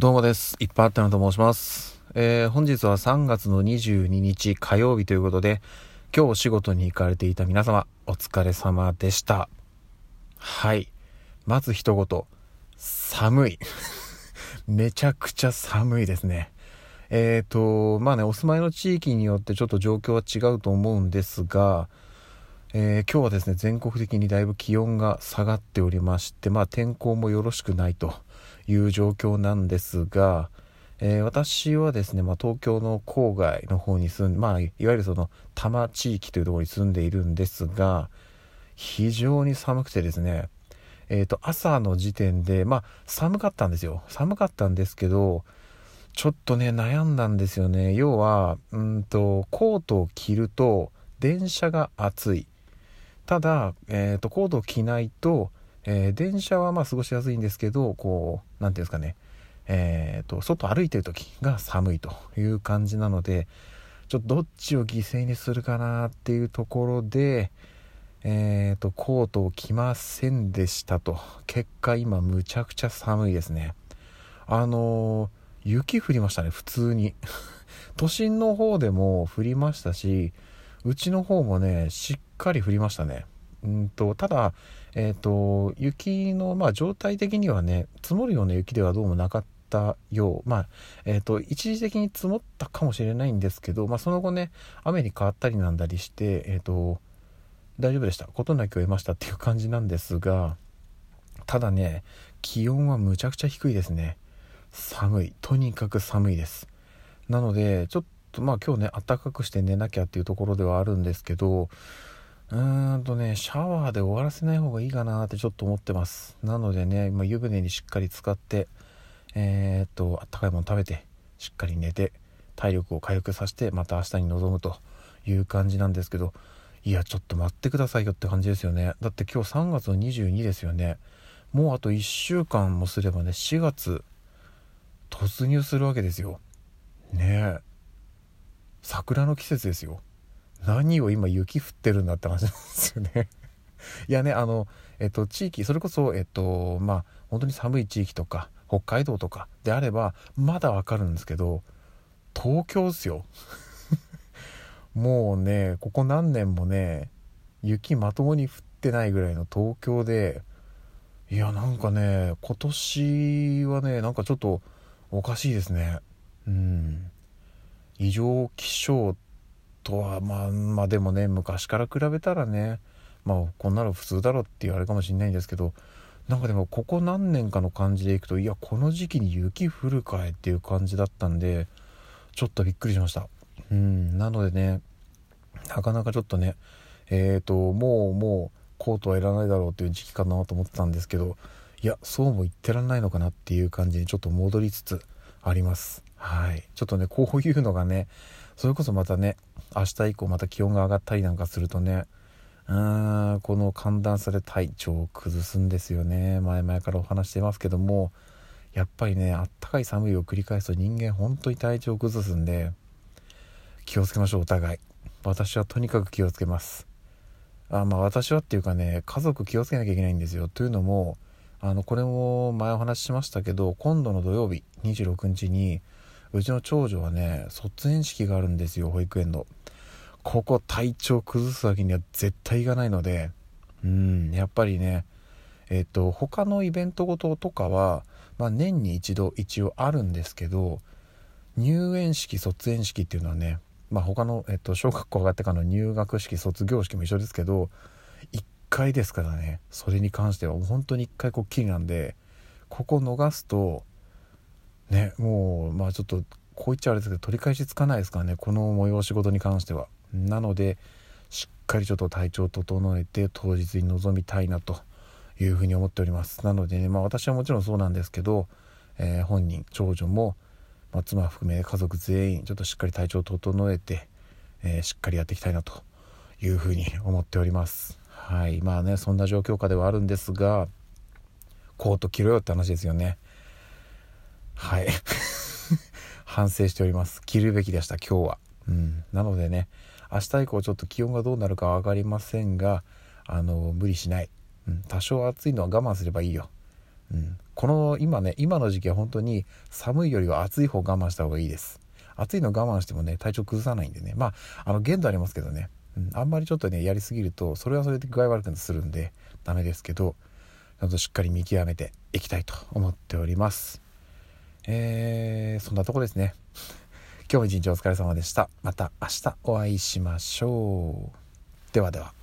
どうもです。いっぱいあったなと申します。えー本日は3月の22日火曜日ということで、今日お仕事に行かれていた皆様、お疲れ様でした。はい。まず一言、寒い。めちゃくちゃ寒いですね。えっ、と、まあね、お住まいの地域によってちょっと状況は違うと思うんですが、えー今日はですね全国的にだいぶ気温が下がっておりまして、まあ、天候もよろしくないという状況なんですが、えー私はですね、まあ、東京の郊外の方に住んで、まあ、いわゆるその多摩地域というところに住んでいるんですが非常に寒くてですね、えー、と朝の時点で、まあ、寒かったんですよ。寒かったんですけどちょっとね悩んだんですよね。要はうんとコートを着ると電車が暑い。ただ、えー、とコートを着ないと、えー電車はまあ過ごしやすいんですけどこう何ていうんですかね。えー、と外歩いてる時が寒いという感じなのでちょっとどっちを犠牲にするかなっていうところで、えー、とコートを着ませんでしたと。結果今むちゃくちゃ寒いですね。あの雪降りましたね普通に。都心の方でも降りましたしうちの方もねしっかり降りましたね。うんとただえっ、と雪のまあ状態的にはね積もるような雪ではどうもなかったよう。まあえっ、と一時的に積もったかもしれないんですけどまあその後ね雨に変わったりなんだりしてえっ、と大丈夫でした。事なきを得ましたっていう感じなんですがただね気温はむちゃくちゃ低いですね。寒い。とにかく寒いです。なのでちょっとまあ今日ね暖かくして寝なきゃっていうところではあるんですけどうーんとねシャワーで終わらせない方がいいかなってちょっと思ってます。なのでね今湯船にしっかり使ってえー、っとあったかいもの食べてしっかり寝て体力を回復させてまた明日に臨むという感じなんですけどいやちょっと待ってくださいよって感じですよね。だって今日3月の22ですよね。もうあと1週間もすればね4月突入するわけですよ。ねえ。桜の季節ですよ。何を今雪降ってるんだって話なんですよね。いやねあのえっと地域それこそえっとまあ本当に寒い地域とか北海道とかであればまだわかるんですけど東京っすよ。もうねここ何年もね雪まともに降ってないぐらいの東京でいやなんかね今年はねなんかちょっとおかしいですね。うん。異常気象ってとはまあまあでもね昔から比べたらねまあこんなの普通だろって言われるかもしれないんですけどなんかでもここ何年かの感じでいくといやこの時期に雪降るかいっていう感じだったんでちょっとびっくりしました。うんなのでねなかなかちょっとねえっ、ともうもうコートはいらないだろうっていう時期かなと思ってたんですけどいやそうも言ってらんないのかなっていう感じにちょっと戻りつつあります。はい。ちょっとねこういうのがねそれこそまたね明日以降また気温が上がったりなんかするとねうーんこの寒暖差で体調を崩すんですよね。前々からお話してますけどもやっぱりねあったかい寒いを繰り返すと人間本当に体調を崩すんで気をつけましょうお互い。私はとにかく気をつけます。あまあ私はっていうかね家族気をつけなきゃいけないんですよ。というのもあのこれも前お話ししましたけど今度の土曜日26日にうちの長女はね卒園式があるんですよ保育園の。ここ体調崩すわけには絶対いかないので。うんやっぱりねえっ、と他のイベントごととかは、まあ、年に一度一応あるんですけど入園式卒園式っていうのはねまあ他の、えっと、小学校上がってからの入学式卒業式も一緒ですけど1回ですからねそれに関しては本当に1回こっきりなんでここ逃すとねもうまあちょっとこう言っちゃあれですけど取り返しつかないですからねこの催し事に関しては。なのでしっかりちょっと体調を整えて当日に臨みたいなというふうに思っております。なのでねまあ私はもちろんそうなんですけど、えー本人長女も、まあ、妻含め家族全員ちょっとしっかり体調を整えて、えーしっかりやっていきたいなというふうに思っております。はい。まあねそんな状況下ではあるんですがコート着ろよって話ですよね。はい。反省しております。着るべきでした今日は。うん。なのでね明日以降ちょっと気温がどうなるか分かりませんがあの無理しない、うん、多少暑いのは我慢すればいいよ、うん、この今ね今の時期は本当に寒いよりは暑い方我慢した方がいいです。暑いの我慢してもね体調崩さないんでね。まああの限度ありますけどね、うん、あんまりちょっとねやりすぎるとそれはそれで具合悪くするんでダメですけどちゃんとしっかり見極めていきたいと思っております。えー、そんなとこですね。今日も一日お疲れ様でした。また明日お会いしましょう。ではでは。